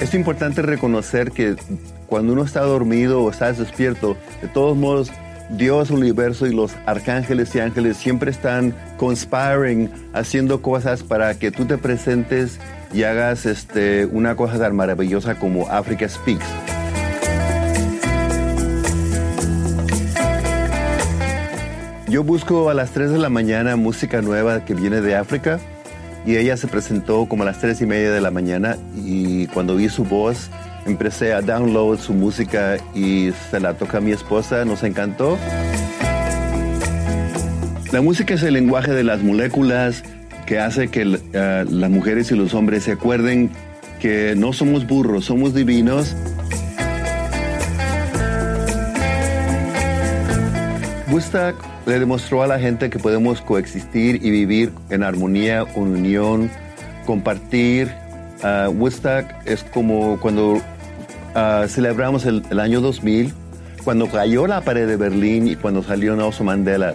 Es importante reconocer que cuando uno está dormido o está despierto, de todos modos, Dios, universo y los arcángeles y ángeles siempre están conspiring, haciendo cosas para que tú te presentes y hagas este, una cosa tan maravillosa como Africa Speaks. Yo busco a las 3 de la mañana música nueva que viene de África y ella se presentó como a las 3 y media de la mañana y cuando vi su voz empecé a download su música y se la toca a mi esposa, nos encantó. La música es el lenguaje de las moléculas que hace que uh, las mujeres y los hombres se acuerden que no somos burros, somos divinos. Woodstock le demostró a la gente que podemos coexistir y vivir en armonía, unión, compartir. Uh, Woodstock es como cuando uh, celebramos el, el, año 2000, cuando cayó la pared de Berlín y cuando salió Nelson Mandela.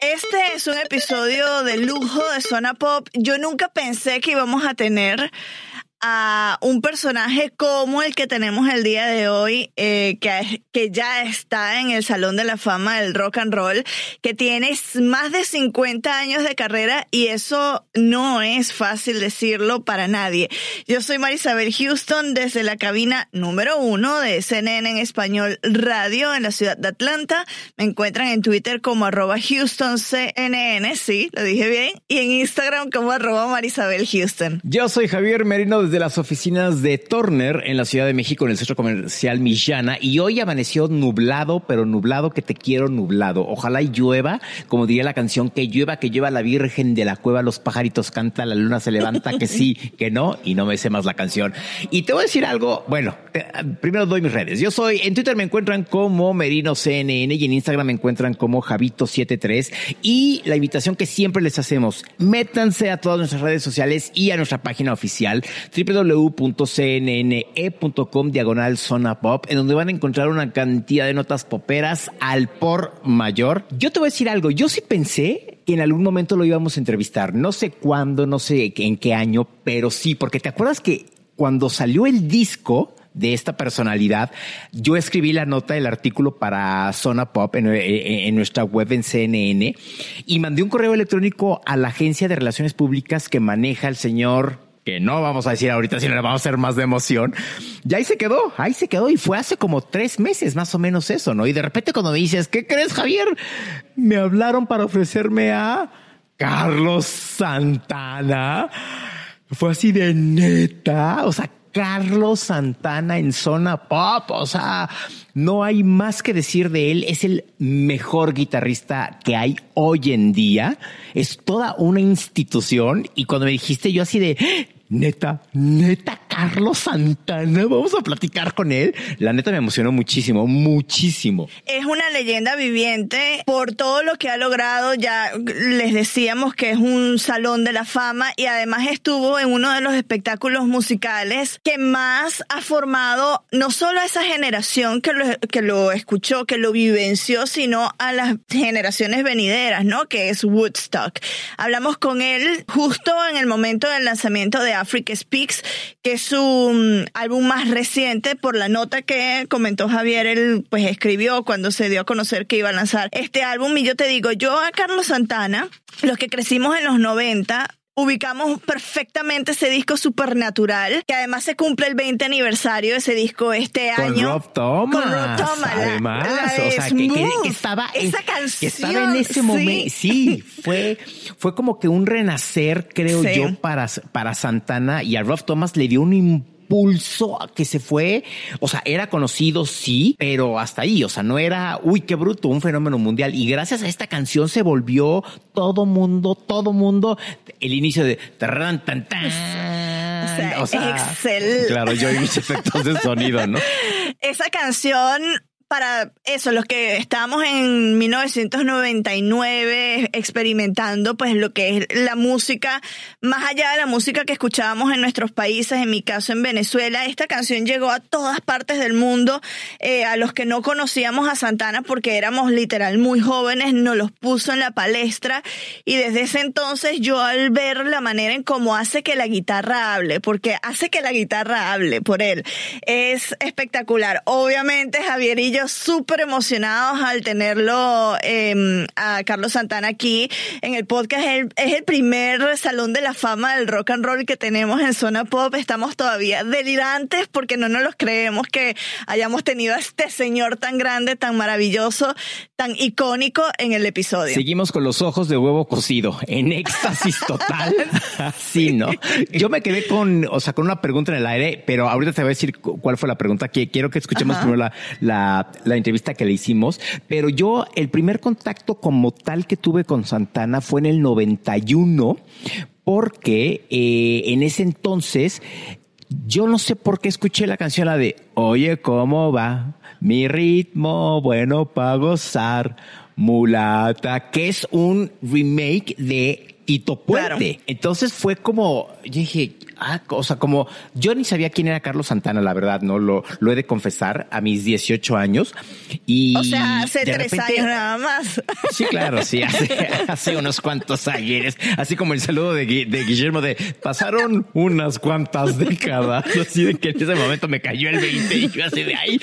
Este es un episodio de lujo de Zona Pop. Yo nunca pensé que íbamos a tener a un personaje como el que tenemos el día de hoy, eh, que, que ya está en el Salón de la Fama del Rock and Roll, que tiene más de 50 años de carrera y eso no es fácil decirlo para nadie. Yo soy Marisabel Houston desde la cabina número uno de CNN en español radio en la ciudad de Atlanta. Me encuentran en Twitter como arroba HoustonCNN, sí, lo dije bien, y en Instagram como arroba Marisabel Houston. Yo soy Javier Merino desde las oficinas de Turner en la Ciudad de México, en el centro comercial Millana, y hoy amaneció nublado, pero nublado que te quiero nublado. Ojalá y llueva, como diría la canción, que llueva, que lleva la Virgen de la cueva, los pajaritos canta, la luna se levanta, que sí, que no, y no me sé más la canción. Y te voy a decir algo, bueno, te- primero doy mis redes. Yo soy, en Twitter me encuentran como Merino CNN y en Instagram me encuentran como Javito73 y la invitación que siempre les hacemos, métanse a todas nuestras redes sociales y a nuestra página oficial www.cnne.com diagonal zona pop, en donde van a encontrar una cantidad de notas poperas al por mayor. Yo te voy a decir algo, yo sí pensé que en algún momento lo íbamos a entrevistar, no sé cuándo, no sé en qué año, pero sí, porque te acuerdas que cuando salió el disco, de esta personalidad. Yo escribí la nota del artículo para Zona Pop en, en, nuestra web en CNN y mandé un correo electrónico a la agencia de relaciones públicas que maneja el señor que no vamos a decir ahorita, sino le vamos a hacer más de emoción. Y ahí se quedó, ahí se quedó y fue hace como tres meses más o menos eso, ¿no? Y de repente cuando me dices, ¿qué crees, Javier? Me hablaron para ofrecerme a Carlos Santana. Fue así de neta, o sea, Carlos Santana en zona pop. O sea, no hay más que decir de él. Es el mejor guitarrista que hay hoy en día. Es toda una institución. Y cuando me dijiste yo así de neta, neta, Carlos Santana, vamos a platicar con él. La neta me emocionó muchísimo, muchísimo. Es una leyenda viviente por todo lo que ha logrado. Ya les decíamos que es un salón de la fama y además estuvo en uno de los espectáculos musicales que más ha formado no solo a esa generación que lo, que lo escuchó, que lo vivenció, sino a las generaciones venideras, ¿no? Que es Woodstock. Hablamos con él justo en el momento del lanzamiento de Africa Speaks, que es su mm, álbum más reciente por la nota que comentó Javier, él pues escribió cuando se dio a conocer que iba a lanzar este álbum. Y yo te digo, yo a Carlos Santana, los que crecimos en los 90, ubicamos perfectamente ese disco supernatural, que además se cumple el 20 aniversario de ese disco este Con año. Rob Thomas. Con Rob Thomas. Además, la o sea, que, que- que estaba, Esa que canción. estaba en ese sí. momento. Sí, fue, fue como que un renacer, creo Sí. yo, para, para Santana y a Rob Thomas le dio un impulso a que se fue, o sea, era conocido, sí, pero hasta ahí, o sea, no era, uy, qué bruto, un fenómeno mundial. Y gracias a esta canción se volvió todo mundo, todo mundo, el inicio de tarran, tan, tan. O sea, excelente. Claro, yo y mis efectos de sonido, ¿no? Esa canción para eso, los que estábamos en 1999 experimentando pues lo que es la música, más allá de la música que escuchábamos en nuestros países, en mi caso en Venezuela, esta canción llegó a todas partes del mundo, eh, a los que no conocíamos a Santana porque éramos literal muy jóvenes, nos los puso en la palestra y desde ese entonces yo al ver la manera en cómo hace que la guitarra hable, porque hace que la guitarra hable por él, es espectacular. Obviamente Javier yo súper emocionados al tenerlo eh, a Carlos Santana aquí en el podcast. Es el primer salón de la fama del rock and roll que tenemos en Zona Pop. Estamos todavía delirantes porque no nos los creemos que hayamos tenido a este señor tan grande, tan maravilloso, tan icónico en el episodio. Seguimos con los ojos de huevo cocido, en éxtasis total. Así, ¿no? Yo me quedé con, o sea, con una pregunta en el aire, pero ahorita te voy a decir cu- cuál fue la pregunta. Que quiero que escuchemos Ajá. primero la, la, la entrevista que le hicimos. Pero yo, el primer contacto como tal que tuve con Santana fue en el 91, porque eh, en ese entonces yo no sé por qué escuché la canción la de Oye, ¿cómo va? Mi ritmo bueno para gozar, mulata, que es un remake de Tito Puente. Claro. Entonces fue como, yo dije, ah, o sea, como yo ni sabía quién era Carlos Santana, la verdad, no lo, lo he de confesar a mis 18 años. Y o sea, hace tres repente- años nada más. Sí, claro, sí, hace, hace unos cuantos ayeres, así como el saludo de, de Guillermo de pasaron unas cuantas décadas, así de que en ese momento me cayó el 20 y yo así de ahí,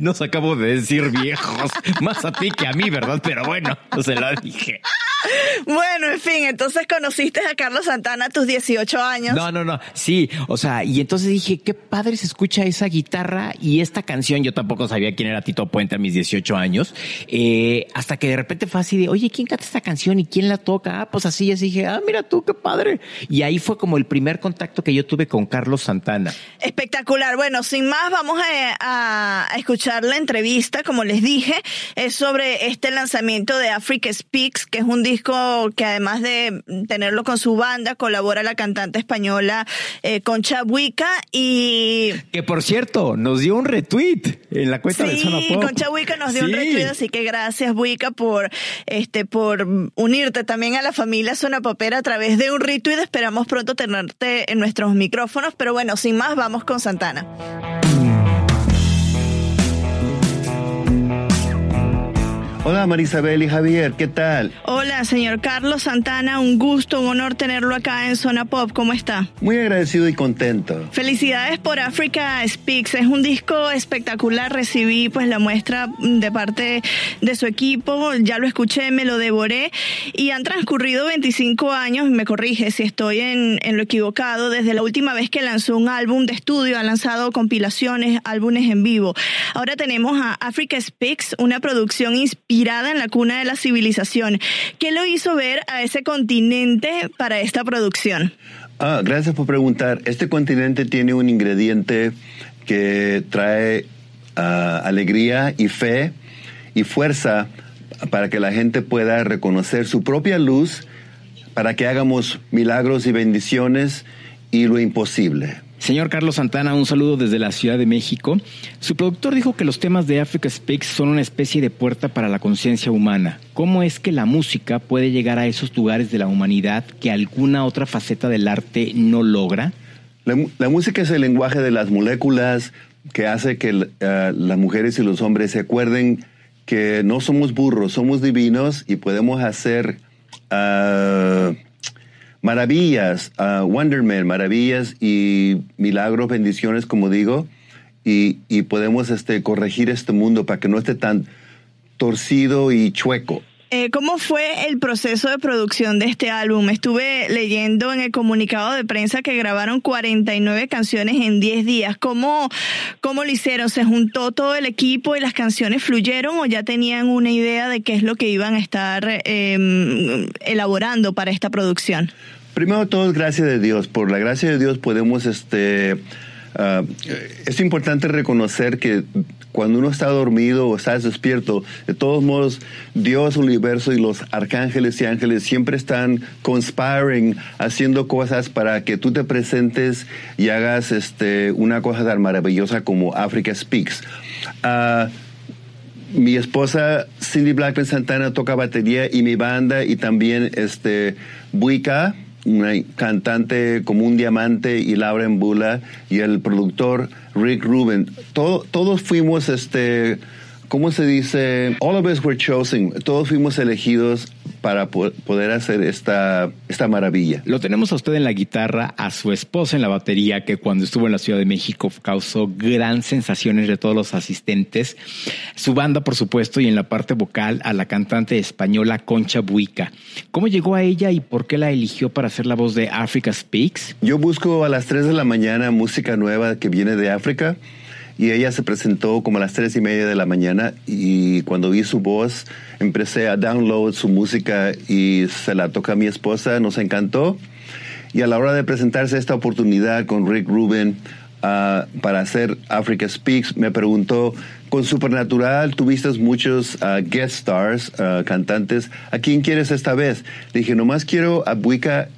nos acabo de decir viejos, más a ti que a mí, ¿verdad? Pero bueno, se lo dije. Bueno, en fin, entonces conociste a Carlos Santana a tus 18 años. No, no, no, sí, o sea, y entonces dije, qué padre se escucha esa guitarra y esta canción, yo tampoco sabía quién era Tito Puente a mis 18 años, eh, hasta que de repente fue así de, oye, ¿quién canta esta canción y quién la toca? Ah, pues así, así dije, ah, mira tú, qué padre. Y ahí fue como el primer contacto que yo tuve con Carlos Santana. Espectacular. Bueno, sin más, vamos a, a- a escuchar la entrevista, como les dije, es sobre este lanzamiento de Africa Speaks, que es un disco que además de tenerlo con su banda, colabora la cantante española eh, Concha Buica y... Que por cierto, nos dio un retweet en la cuenta de Zona Sí, Pop. Concha Buica nos dio un retweet, así que gracias Buica por este por unirte también a la familia Zona Popera a través de un retweet. Esperamos pronto tenerte en nuestros micrófonos, pero bueno, sin más, vamos con Santana. Hola Marisabel y Javier, ¿qué tal? Hola, señor Carlos Santana, un gusto, un honor tenerlo acá en Zona Pop. ¿Cómo está? Muy agradecido y contento. Felicidades por Africa Speaks. Es un disco espectacular. Recibí pues la muestra de parte de su equipo. Ya lo escuché, me lo devoré. Y han transcurrido 25 años, me corrige si estoy en, en lo equivocado, desde la última vez que lanzó un álbum de estudio. Ha lanzado compilaciones, álbumes en vivo. Ahora tenemos a Africa Speaks, una producción inspirada en la cuna de la civilización. ¿Qué lo hizo ver a ese continente para esta producción? Ah, gracias por preguntar. Este continente tiene un ingrediente que trae ah, alegría y fe y fuerza para que la gente pueda reconocer su propia luz, para que hagamos milagros y bendiciones y lo imposible. Señor Carlos Santana, un saludo desde la Ciudad de México. Su productor dijo que los temas de Africa Speaks son una especie de puerta para la conciencia humana. ¿Cómo es que la música puede llegar a esos lugares de la humanidad que alguna otra faceta del arte no logra? La, música es el lenguaje de las moléculas que hace que eh, las mujeres y los hombres se acuerden que no somos burros, somos divinos y podemos hacer ah, maravillas, uh, Wonderman, maravillas y milagros, bendiciones, como digo, y, y podemos este, corregir este mundo para que no esté tan torcido y chueco. Eh, ¿Cómo fue el proceso de producción de este álbum? Estuve leyendo en el comunicado de prensa que grabaron 49 canciones en 10 días. ¿Cómo, ¿Cómo lo hicieron? ¿Se juntó todo el equipo y las canciones fluyeron o ya tenían una idea de qué es lo que iban a estar eh, elaborando para esta producción? Primero todo, gracias de Dios. Por la gracia de Dios podemos, este, uh, es importante reconocer que cuando uno está dormido o está despierto, de todos modos, Dios, universo y los arcángeles y ángeles siempre están conspiring, haciendo cosas para que tú te presentes y hagas este, una cosa tan maravillosa como Africa Speaks. Uh, mi esposa Cindy Blackman Santana toca batería y mi banda y también este Buica una cantante como un diamante y Laura Bula y el productor Rick Rubin. todos fuimos, este, ¿cómo se dice? All of us were chosen. Todos fuimos elegidos para poder hacer esta, esta maravilla. Lo tenemos a usted en la guitarra, a su esposa en la batería, que cuando estuvo en la Ciudad de México causó gran sensación entre todos los asistentes. Su banda, por supuesto, y en la parte vocal a la cantante española Concha Buica. ¿Cómo llegó a ella y por qué la eligió para hacer la voz de Africa Speaks? Yo busco a las 3 de la mañana música nueva que viene de África y ella se presentó como a las tres y media de la mañana y cuando vi su voz empecé a download su música y se la toca a mi esposa, nos encantó. Y a la hora de presentarse esta oportunidad con Rick Rubin uh, para hacer Africa Speaks me preguntó con Supernatural tuviste muchos uh, guest stars, uh, cantantes, ¿a quién quieres esta vez? Le dije, nomás quiero a Buica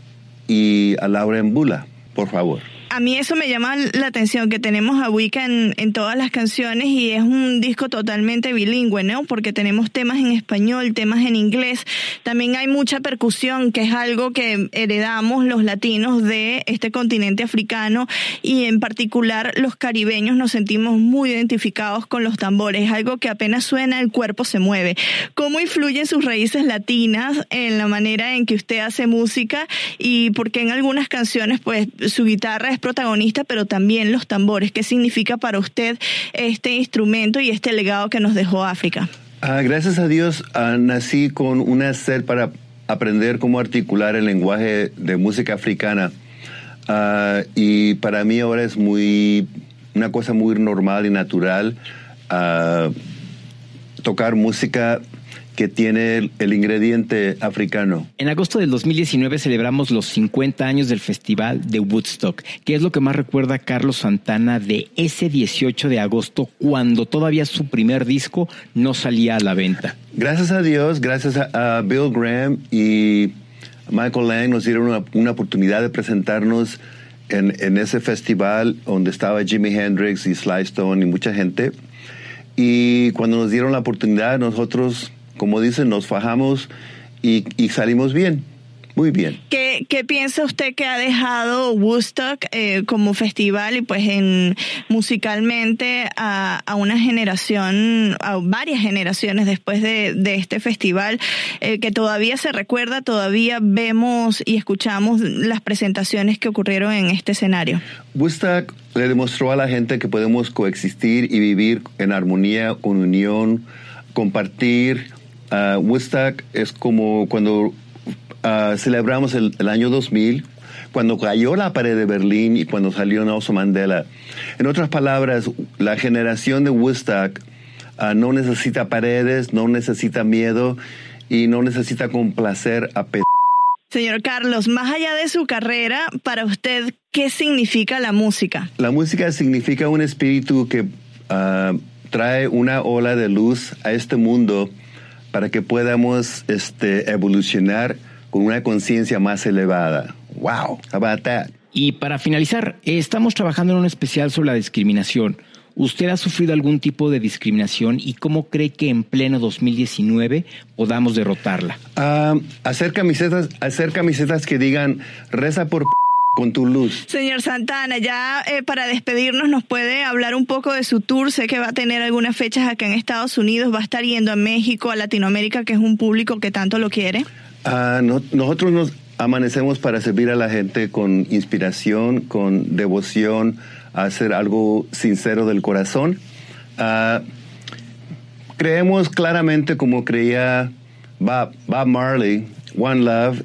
y a Laura Embula, por favor a mí eso me llama la atención, que tenemos a Wicca en, todas las canciones y es un disco totalmente bilingüe, ¿no? Porque tenemos temas en español, temas en inglés. También hay mucha percusión, que es algo que heredamos los latinos de este continente africano y en particular los caribeños nos sentimos muy identificados con los tambores. Es algo que apenas suena, el cuerpo se mueve. ¿Cómo influyen sus raíces latinas en la manera en que usted hace música y por qué en algunas canciones pues su guitarra es protagonista, pero también los tambores. ¿Qué significa para usted este instrumento y este legado que nos dejó África? Ah, gracias a Dios ah, nací con una sed para aprender cómo articular el lenguaje de música africana. Ah, y para mí ahora es muy una cosa muy normal y natural tocar música que tiene el, ingrediente africano. En agosto del 2019 celebramos los 50 años del Festival de Woodstock. ¿Qué es lo que más recuerda Carlos Santana de ese 18 de agosto cuando todavía su primer disco no salía a la venta? Gracias a Dios, gracias a, Bill Graham y Michael Lang nos dieron una, oportunidad de presentarnos en, en, ese festival donde estaba Jimi Hendrix y Sly Stone y mucha gente. Y cuando nos dieron la oportunidad, nosotros como dicen, nos fajamos y, salimos bien. Muy bien. ¿Qué, piensa usted que ha dejado Woodstock eh, como festival y pues en musicalmente a, una generación, a varias generaciones después de, este festival, eh, que todavía se recuerda, todavía vemos y escuchamos las presentaciones que ocurrieron en este escenario? Woodstock le demostró a la gente que podemos coexistir y vivir en armonía, con unión, compartir, Uh, Woodstock es como cuando uh, celebramos el, año 2000, cuando cayó la pared de Berlín y cuando salió Nelson Mandela. En otras palabras, la generación de Woodstock uh, no necesita paredes, no necesita miedo y no necesita complacer a Señor Carlos, más allá de su carrera, para usted, ¿qué significa la música? La música significa un espíritu que trae una ola de luz a este mundo para que podamos este, evolucionar con una conciencia más elevada. Wow, about that? Y para finalizar, estamos trabajando en un especial sobre la discriminación. ¿Usted ha sufrido algún tipo de discriminación y cómo cree que en pleno 2019 podamos derrotarla? Uh, hacer camisetas, hacer camisetas que digan reza por con tu luz. Señor Santana, ya eh, para despedirnos, ¿nos puede hablar un poco de su tour? Sé que va a tener algunas fechas acá en Estados Unidos, va a estar yendo a México, a Latinoamérica, que es un público que tanto lo quiere. Ah, nosotros nos amanecemos para servir a la gente con inspiración, con devoción, hacer algo sincero del corazón. Ah, creemos claramente como creía Bob, Marley, One Love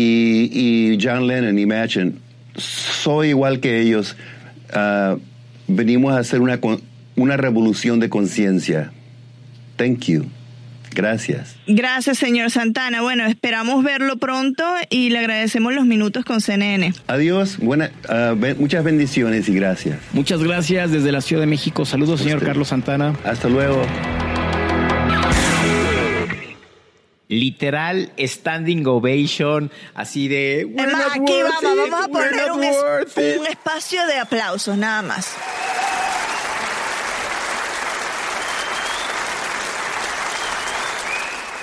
y, John Lennon, Imagine. Soy igual que ellos. Ah, venimos a hacer una, una revolución de conciencia. Thank you. Gracias. Gracias, señor Santana. Bueno, esperamos verlo pronto y le agradecemos los minutos con CNN. Adiós, buena, ah, muchas bendiciones y gracias. Muchas gracias desde la Ciudad de México. Saludos, señor Carlos Santana. Hasta luego. Literal standing ovation, así de. aquí vamos, vamos a poner un espacio de aplausos, nada más.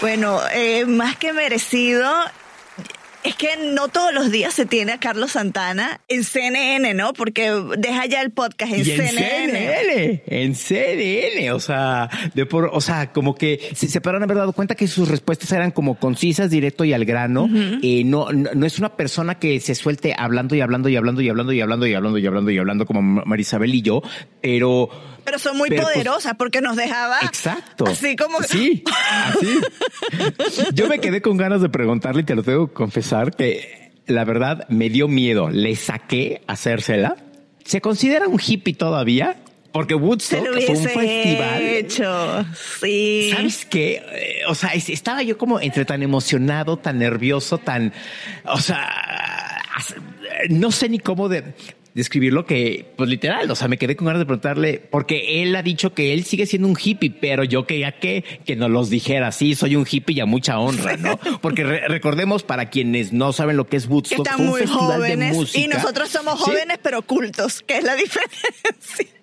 Bueno, eh, más que merecido. Es que no todos los días se tiene a Carlos Santana en CNN, ¿no? Porque deja ya el podcast en CNN. En CNN, o sea, de por, o sea, como que se, se podrán haber dado cuenta que sus respuestas eran como concisas, directo y al grano. Eh, no, no, es una persona que se suelte hablando y hablando y hablando y hablando y hablando y hablando y hablando y hablando como Marisabel y yo, pero pero son muy pues, poderosas porque nos dejaba. Exacto. Así como. Sí, así. Yo me quedé con ganas de preguntarle y te lo tengo que confesar que la verdad me dio miedo. Le saqué hacérsela. ¿Se considera un hippie todavía? Porque Woodstock fue un festival. Hecho. Sí. ¿Sabes qué? Eh, o sea, estaba yo como entre tan emocionado, tan nervioso, tan. O sea, no sé ni cómo de describirlo que, pues literal, o sea, me quedé con ganas de preguntarle, porque él ha dicho que él sigue siendo un hippie, pero yo quería que, que nos los dijera, sí, soy un hippie y a mucha honra, ¿no? Porque recordemos, para quienes no saben lo que es Woodstock, que muy jóvenes, Y nosotros somos jóvenes, pero cultos, que es la diferencia.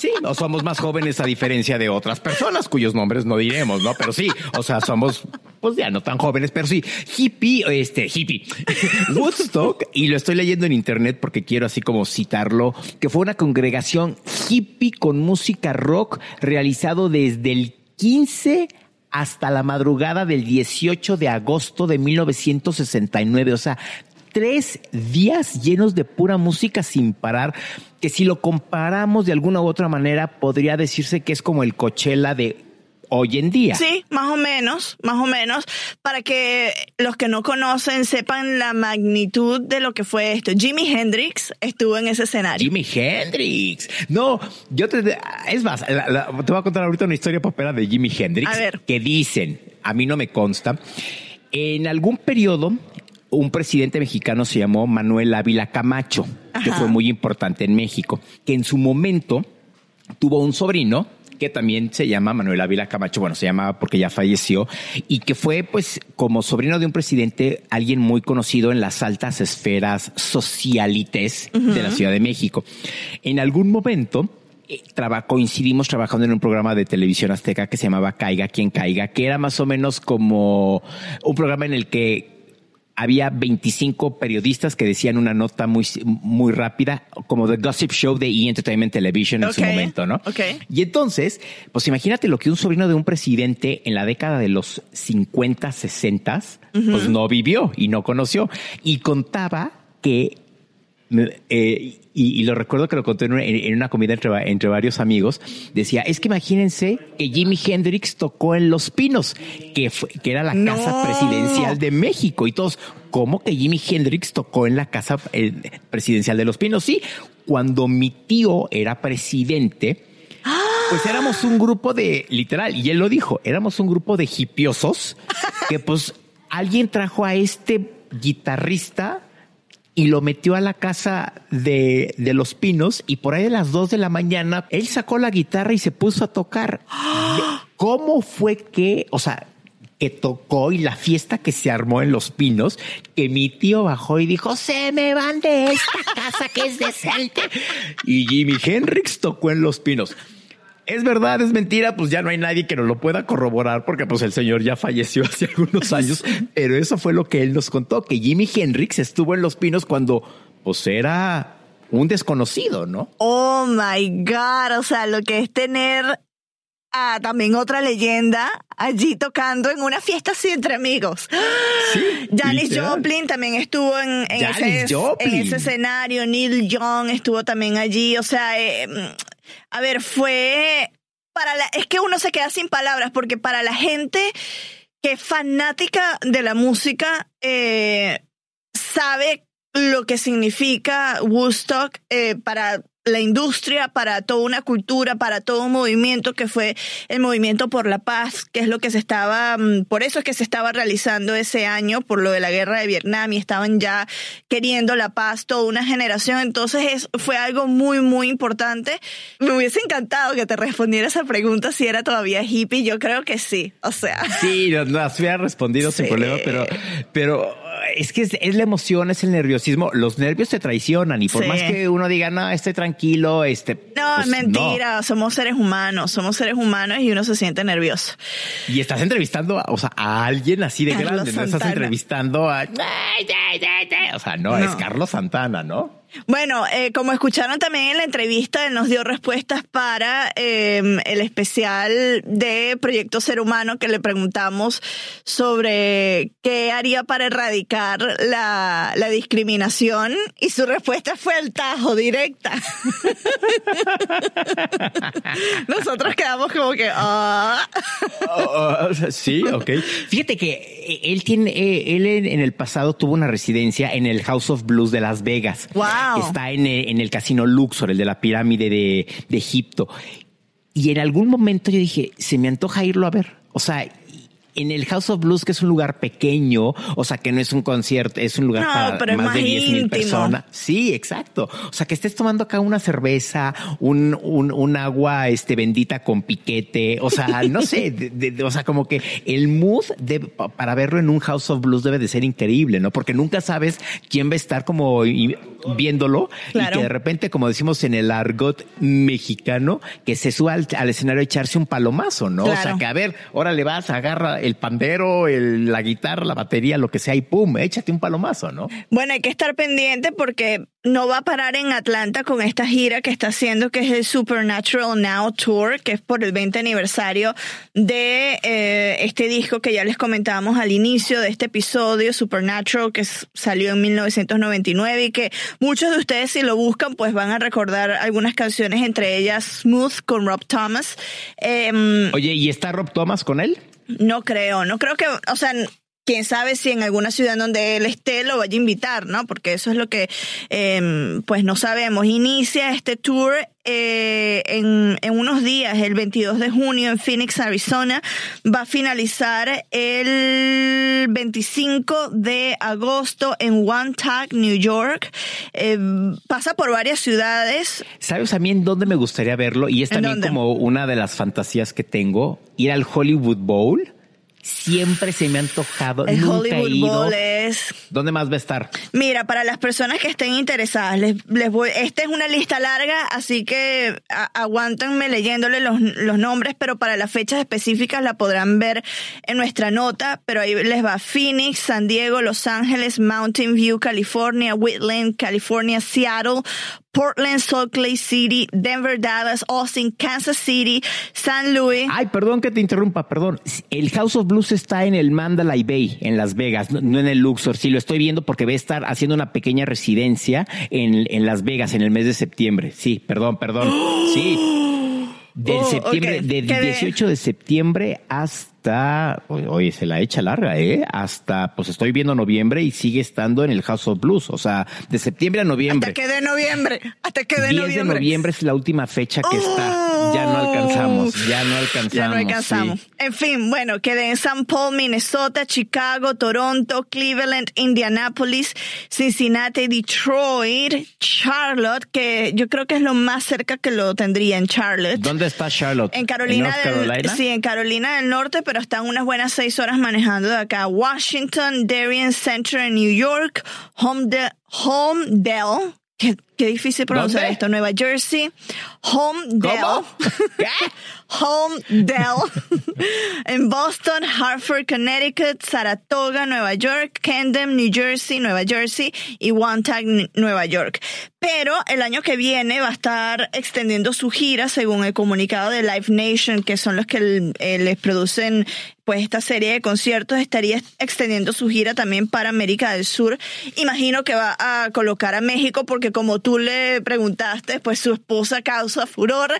Sí, no somos más jóvenes a diferencia de otras personas cuyos nombres no diremos, ¿no? Pero sí, o sea, somos pues ya no tan jóvenes, pero sí, hippie, este, hippie, Woodstock, y lo estoy leyendo en internet porque quiero así como citarlo, que fue una congregación hippie con música rock realizado desde el 15 hasta la madrugada del 18 de agosto de 1969, o sea, tres días llenos de pura música sin parar, que si lo comparamos de alguna u otra manera, podría decirse que es como el Coachella de hoy en día. Sí, más o menos, más o menos, para que los que no conocen sepan la magnitud de lo que fue esto. Jimi Hendrix estuvo en ese escenario. Jimi Hendrix. No, yo te... Es más, te voy a contar ahorita una historia papera de Jimi Hendrix. A ver. Que dicen, a mí no me consta, en algún periodo un presidente mexicano se llamó Manuel Ávila Camacho, que fue muy importante en México, que en su momento tuvo un sobrino que también se llama Manuel Ávila Camacho, bueno, se llama porque ya falleció, y que fue, pues, como sobrino de un presidente, alguien muy conocido en las altas esferas socialites de la Ciudad de México. En algún momento, eh, coincidimos trabajando en un programa de televisión azteca que se llamaba Caiga quien caiga, que era más o menos como un programa en el que había 25 periodistas que decían una nota muy, muy rápida, como The Gossip Show de E! Entertainment Television en su momento, ¿no? Okay. Y entonces, pues imagínate lo que un sobrino de un presidente en la década de los 50, 60, pues no vivió y no conoció. Y contaba que eh, y, lo recuerdo que lo conté en una, comida entre, entre, varios amigos, decía, es que imagínense que Jimi Hendrix tocó en Los Pinos, que, que era la casa presidencial de México, y todos, ¿cómo que Jimi Hendrix tocó en la casa eh, presidencial de Los Pinos? Sí, cuando mi tío era presidente, pues éramos un grupo de, literal, y él lo dijo, éramos un grupo de hipiosos que pues alguien trajo a este guitarrista y lo metió a la casa de, de, los pinos y por ahí a las dos de la mañana él sacó la guitarra y se puso a tocar. ¿Cómo fue que, o sea, que tocó y la fiesta que se armó en los pinos, que mi tío bajó y dijo, se me van de esta casa que es decente. Y Jimi Hendrix tocó en los pinos es verdad, es mentira, pues ya no hay nadie que nos lo pueda corroborar porque pues el señor ya falleció hace algunos años, pero eso fue lo que él nos contó, que Jimi Hendrix estuvo en Los Pinos cuando pues era un desconocido, ¿no? Oh my God, o sea, lo que es tener a también otra leyenda allí tocando en una fiesta así entre amigos. Sí, Janis. Joplin también estuvo en, ese, en ese escenario. Neil Young estuvo también allí. O sea, eh, a ver, fue para la, es que uno se queda sin palabras porque para la gente que es fanática de la música eh, sabe lo que significa Woodstock eh, para la industria, para toda una cultura, para todo un movimiento que fue el movimiento por la paz, que es lo que se estaba, mm, por eso es que se estaba realizando ese año, por lo de la guerra de Vietnam y estaban ya queriendo la paz toda una generación. Entonces es, fue algo muy, muy importante. Me hubiese encantado que te respondiera esa pregunta si era todavía hippie. Yo creo que sí. O sea. Sí, nos hubiera respondido sin problema, pero, pero es que es, es la emoción, es el nerviosismo. Los nervios te traicionan y por Sí. más que uno diga, no, estoy tranquilo, este. No, pues, es mentira. Somos seres humanos. Somos seres humanos y uno se siente nervioso. Y estás entrevistando a, o sea, a alguien así de Carlos grande, no estás entrevistando a. O sea, no, No. es Carlos Santana, ¿no? Bueno, eh, como escucharon también en la entrevista, él nos dio respuestas para eh, el especial de Proyecto Ser Humano que le preguntamos sobre qué haría para erradicar la, la discriminación y su respuesta fue el tajo, directa. Nosotros quedamos como que... ah. Oh, oh, sí, ok. Fíjate que él tiene, eh, él en en el pasado tuvo una residencia en el House of Blues de Las Vegas. Wow. Está en el, en el casino Luxor, el de la pirámide de, de Egipto. Y en algún momento yo dije, se me antoja irlo a ver. O sea, en el House of Blues, que es un lugar pequeño, o sea, que no es un concierto, es un lugar No, para pero más, más de 10 mil personas. Sí, exacto. O sea, que estés tomando acá una cerveza, un, un, un agua este, bendita con piquete. O sea, no sé, de- de- de- o sea, como que el mood para verlo en un House of Blues debe de ser increíble, ¿no? Porque nunca sabes quién va a estar como y- viéndolo y que de repente, como decimos en el argot mexicano, que se suba al, al escenario a echarse un palomazo, ¿no? O sea, que a ver, órale vas, agarra el pandero, el- la guitarra, la batería, lo que sea, y pum, échate un palomazo, ¿no? Bueno, hay que estar pendiente porque no va a parar en Atlanta con esta gira que está haciendo, que es el Supernatural Now Tour, que es por el 20 aniversario de eh, este disco que ya les comentábamos al inicio de este episodio, Supernatural, que salió en 1999 y que muchos de ustedes si lo buscan pues van a recordar algunas canciones, entre ellas Smooth con Rob Thomas. Em, Oye, ¿y está Rob Thomas con él? No creo, no creo que, o sea, quién sabe si en alguna ciudad donde él esté lo vaya a invitar, ¿no? Porque eso es lo que, eh, pues no sabemos. Inicia este tour eh, en, en unos días, el 22 de junio en Phoenix, Arizona. Va a finalizar el 25 de agosto en One Tag, New York. Eh, pasa por varias ciudades. ¿Sabes a mí en dónde me gustaría verlo? Y es ¿En también como una de las fantasías que tengo, ir al Hollywood Bowl. Siempre se me ha antojado. El nunca he Hollywood ido. Bowl es ¿Dónde más va a estar? Mira, para las personas que estén interesadas, les, les voy, esta es una lista larga, así que a- aguántenme leyéndole los, los nombres, pero para las fechas específicas la podrán ver en nuestra nota, pero ahí les va Phoenix, San Diego, Los Ángeles, Mountain View, California, Whitland, California, Seattle, Portland, Salt Lake City, Denver, Dallas, Austin, Kansas City, San Luis. Ay, perdón que te interrumpa, perdón. El House of Blues está en el Mandalay Bay, en Las Vegas, no, en el Luxor. Sí, lo estoy viendo porque va a estar haciendo una pequeña residencia en, en Las Vegas en el mes de septiembre. Sí, perdón, perdón. Sí. Del Oh, septiembre, ok. del Quedé- 18 de septiembre hasta, oye, oye, se la echa larga, ¿eh? Hasta, pues estoy viendo noviembre y sigue estando en el House of Blues. O sea, de septiembre a noviembre. Hasta que de noviembre, hasta que de 10 noviembre. de noviembre es la última fecha que está. Ya no alcanzamos, ya no alcanzamos. Ya no alcanzamos. sí. En fin, bueno, quedé en San Paul, Minnesota, Chicago, Toronto, Cleveland, Indianapolis, Cincinnati, Detroit, Charlotte, que yo creo que es lo más cerca que lo tendría en Charlotte. ¿Dónde está Charlotte? En Carolina, North del, sí, en Carolina del Norte, pero están unas buenas seis horas manejando de acá. Washington, Darien Center en New York, Homedale, Homedale, Qué, qué difícil pronunciar ¿Dónde? esto. Nueva Jersey. ¿Qué? Homedale. en Boston, Hartford, Connecticut, Saratoga, Nueva York, Camden, New Jersey, Nueva Jersey y Wantagh, N- Nueva York. Pero el año que viene va a estar extendiendo su gira según el comunicado de Live Nation, que son los que eh, les producen pues esta serie de conciertos estaría extendiendo su gira también para América del Sur. Imagino que va a colocar a México porque como tú le preguntaste, pues su esposa causa furor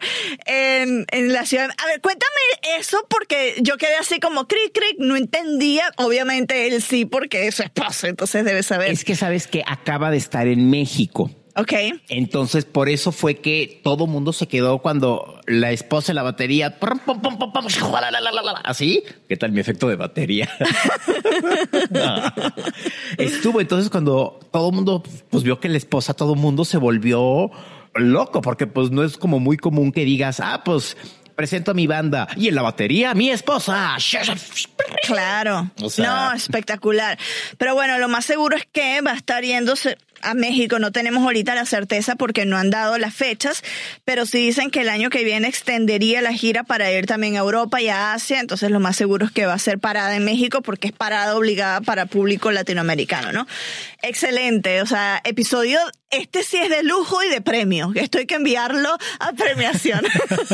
en, en la ciudad. A ver, cuéntame eso porque yo quedé así como cric, cric, no entendía. Obviamente él sí porque es su esposa, entonces debe saber. Es que sabes que acaba de estar en México. Ok. Entonces, por eso fue que todo mundo se quedó cuando la esposa en la batería. Así. ¿Qué tal mi efecto de batería? Estuvo entonces cuando todo el mundo pues vio que la esposa, todo el mundo se volvió loco porque pues no es como muy común que digas, ah, pues presento a mi banda y en la batería mi esposa. Claro. O sea- no, espectacular. Pero bueno, lo más seguro es que va a estar yéndose a México. No tenemos ahorita la certeza porque no han dado las fechas, pero sí dicen que el año que viene extendería la gira para ir también a Europa y a Asia. Entonces lo más seguro es que va a ser parada en México porque es parada obligada para público latinoamericano, ¿no? Excelente. O sea, episodio, este sí es de lujo y de premio. Esto hay que enviarlo a premiación.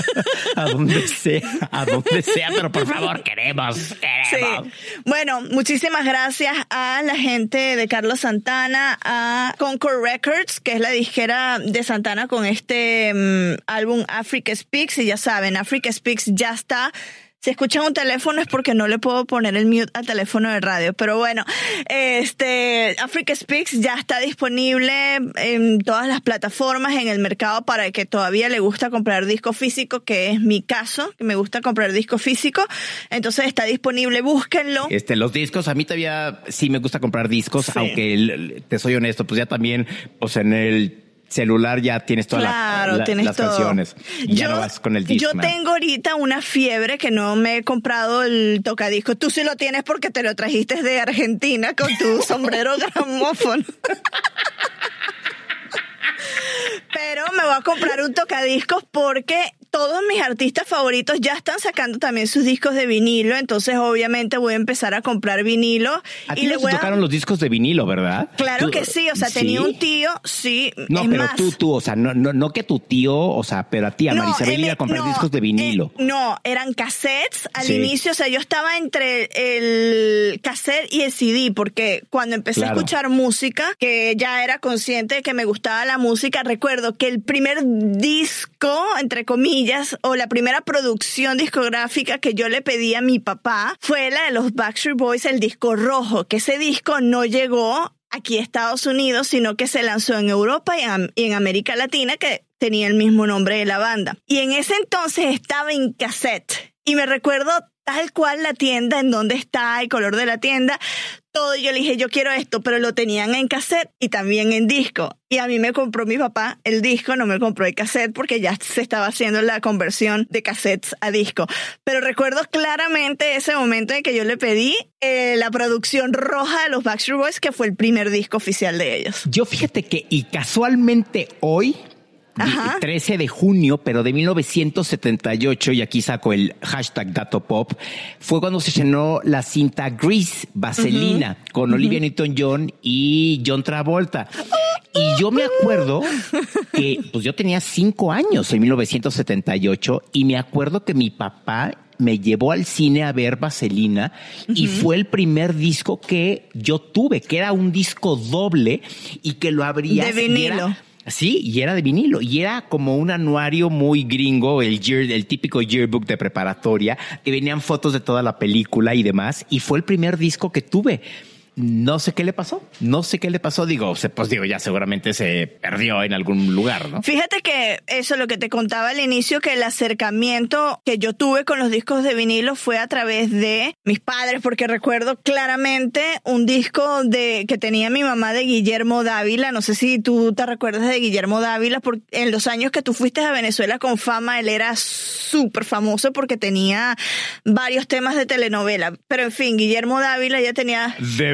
a donde sea, a donde sea, pero por favor, queremos, Sí. queremos. Bueno, muchísimas gracias a la gente de Carlos Santana, a Concord Records, que es la disquera de Santana con este mm, álbum Africa Speaks. Y ya saben, Africa Speaks ya está. Si escuchan un teléfono es porque no le puedo poner el mute al teléfono de radio. Pero bueno, este Africa Speaks ya está disponible en todas las plataformas en el mercado para el que todavía le gusta comprar disco físico, que es mi caso, que me gusta comprar disco físico. Entonces está disponible, búsquenlo. Este, los discos, a mí todavía sí me gusta comprar discos, Sí. aunque te soy honesto, pues ya también, pues en el celular ya tienes todas la- Claro, la- tienes las todo. canciones. Y ya no vas con el disco. Yo tengo ahorita una fiebre que no me he comprado el tocadisco. Tú sí lo tienes porque te lo trajiste de Argentina con tu sombrero gramófono. Pero me voy a comprar un tocadiscos porque todos mis artistas favoritos ya están sacando también sus discos de vinilo, entonces obviamente voy a empezar a comprar vinilo A ti y le no te voy a tocaron los discos de vinilo, ¿verdad? Claro Tú- que sí, o sea, tenía un tío, sí, No, es pero más, tú, tú, o sea, no, no, no que tu tío, o sea, pero a ti, a No, Marisabel, iba a comprar no, discos de vinilo. eh, no, eran cassettes al Sí. inicio. O sea, yo estaba entre el cassette y el CD, porque cuando empecé Claro. a escuchar música, que ya era consciente de que me gustaba la música, recuerdo que el primer disco, entre comillas, o la primera producción discográfica que yo le pedí a mi papá fue la de los Backstreet Boys, el disco rojo, que ese disco no llegó aquí a Estados Unidos, sino que se lanzó en Europa y en, América Latina, que tenía el mismo nombre de la banda. Y en ese entonces estaba en cassette. Y me recuerdo tal cual la tienda, en dónde está, el color de la tienda, todo. Y yo le dije, yo quiero esto, pero lo tenían en cassette y también en disco. Y a mí me compró mi papá el disco, no me compró el cassette porque ya se estaba haciendo la conversión de cassettes a disco. Pero recuerdo claramente ese momento en que yo le pedí eh, la producción roja de los Backstreet Boys, que fue el primer disco oficial de ellos. Yo fíjate que, y casualmente hoy, Ajá. 13 de junio, pero de 1978, y aquí saco el hashtag dato pop, fue cuando se llenó la cinta Grease, Vaselina, con Olivia Newton-John y John Travolta. Y yo me acuerdo que, pues yo tenía cinco años en 1978, y me acuerdo que mi papá me llevó al cine a ver Vaselina y fue el primer disco que yo tuve, que era un disco doble y que lo abrías De vinilo. Sí, y era de vinilo. Y era como un anuario muy gringo, el, year, el típico yearbook de preparatoria, que venían fotos de toda la película y demás. Y fue el primer disco que tuve. No sé qué le pasó. No sé qué le pasó. Digo, se- pues digo, ya seguramente se perdió en algún lugar, ¿no? Fíjate que eso es lo que te contaba al inicio, que el acercamiento que yo tuve con los discos de vinilo fue a través de mis padres, porque recuerdo claramente un disco de que tenía mi mamá de Guillermo Dávila. No sé si tú te recuerdas de Guillermo Dávila, porque en los años que tú fuiste a Venezuela con fama, él era súper famoso porque tenía varios temas de telenovela. Pero en fin, Guillermo Dávila ya tenía De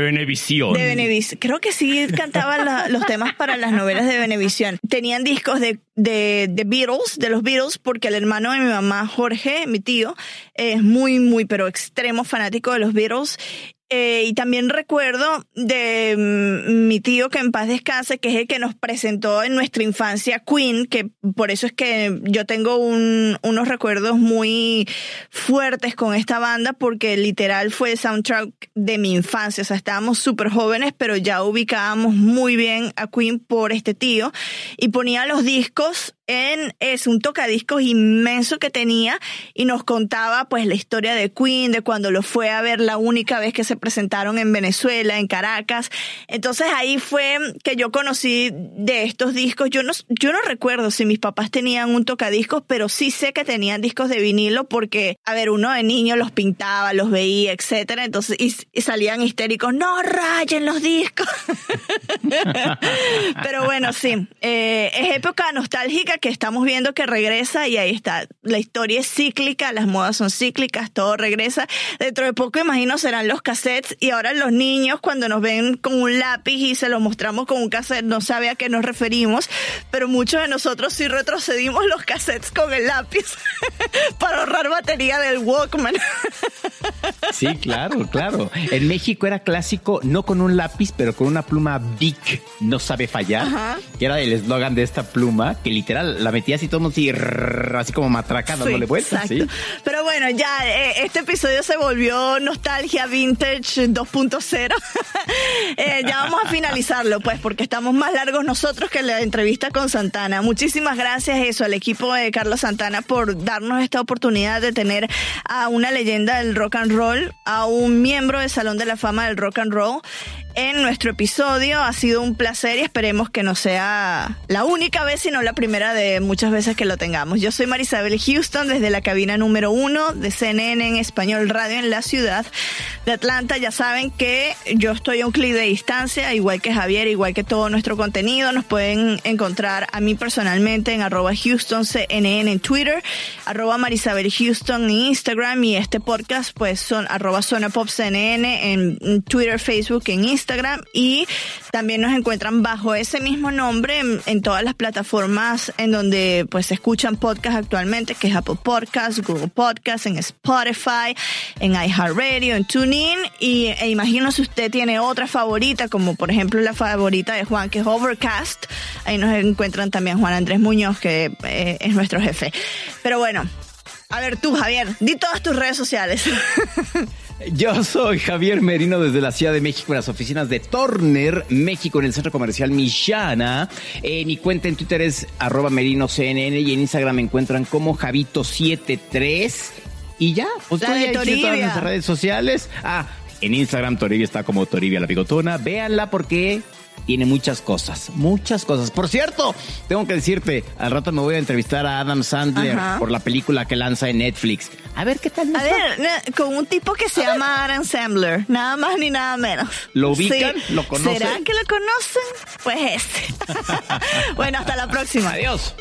De Venevisión. Creo que sí cantaba los temas para las novelas de Venevisión. Tenían discos de, de, de, Beatles, de los Beatles, porque el hermano de mi mamá, Jorge, mi tío, es muy, muy, pero extremo fanático de los Beatles. Eh, y también recuerdo de mm, mi tío que en paz descanse, que es el que nos presentó en nuestra infancia Queen, que por eso es que yo tengo un, unos recuerdos muy fuertes con esta banda, porque literal fue el soundtrack de mi infancia. O sea, estábamos súper jóvenes, pero ya ubicábamos muy bien a Queen por este tío y ponía los discos en es un tocadiscos inmenso que tenía y nos contaba pues la historia de Queen, de cuando lo fue a ver la única vez que se presentaron en Venezuela, en Caracas. Entonces ahí fue que yo conocí de estos discos. Yo no, yo no recuerdo si mis papás tenían un tocadiscos, pero sí sé que tenían discos de vinilo porque, a ver, uno de niño los pintaba, los veía, etcétera. Entonces, y, salían histéricos, no rayen los discos. pero bueno, sí, eh, es época nostálgica que estamos viendo que regresa y ahí está. La historia es cíclica, las modas son cíclicas, todo regresa. Dentro de poco, imagino, serán los cassettes y ahora los niños cuando nos ven con un lápiz y se lo mostramos con un cassette no sabe a qué nos referimos, pero muchos de nosotros sí retrocedimos los cassettes con el lápiz para ahorrar batería del Walkman. Sí, claro, claro. En México era clásico, no con un lápiz, pero con una pluma Bic, no sabe fallar, que era el eslogan de esta pluma, que literal la metías y todo así, así como matraca dándole vueltas. ¿sí? Pero bueno, ya eh, este episodio se volvió nostalgia vintage 2.0. eh, ya vamos a finalizarlo, pues, porque estamos más largos nosotros que la entrevista con Santana. Muchísimas gracias eso al equipo de Carlos Santana por darnos esta oportunidad de tener a una leyenda del rock and roll, a un miembro del Salón de la Fama del Rock and Roll en nuestro episodio. Ha sido un placer y esperemos que no sea la única vez, sino la primera de muchas veces que lo tengamos. Yo soy Marisabel Houston desde la cabina número uno de CNN en Español Radio en la ciudad de Atlanta. Ya saben que yo estoy a un clic de distancia, igual que Javier, igual que todo nuestro contenido. Nos pueden encontrar a mí personalmente en arroba Houston CNN en Twitter, arroba Marisabel Houston en Instagram y este podcast pues son arroba Zona Pop en Twitter, Facebook, en Instagram Instagram y también nos encuentran bajo ese mismo nombre en, todas las plataformas en donde pues se escuchan podcasts actualmente, que es Apple Podcasts, Google Podcasts, en Spotify, en iHeartRadio, en TuneIn y e imagino si usted tiene otra favorita, como por ejemplo la favorita de Juan, que es Overcast, ahí nos encuentran también Juan Andrés Muñoz, que eh, es nuestro jefe. Pero bueno, a ver tú, Javier, di todas tus redes sociales. Yo soy Javier Merino desde la Ciudad de México en las oficinas de Turner, México, en el centro comercial Millana. Eh, mi cuenta en Twitter es arroba merinoCNN y en Instagram me encuentran como Javito73. Y ya, pues la de todas nuestras redes sociales. Ah, en Instagram Toribia está como Toribia la bigotona. Véanla porque tiene muchas cosas, muchas cosas. Por cierto, tengo que decirte, al rato me voy a entrevistar a Adam Sandler por la película que lanza en Netflix. A ver qué tal. A ver, con un tipo que se llama Adam Sandler, nada más ni nada menos. ¿Lo ubican? ¿Lo conocen? ¿Será que lo conocen? Pues este. bueno, hasta la próxima. Adiós.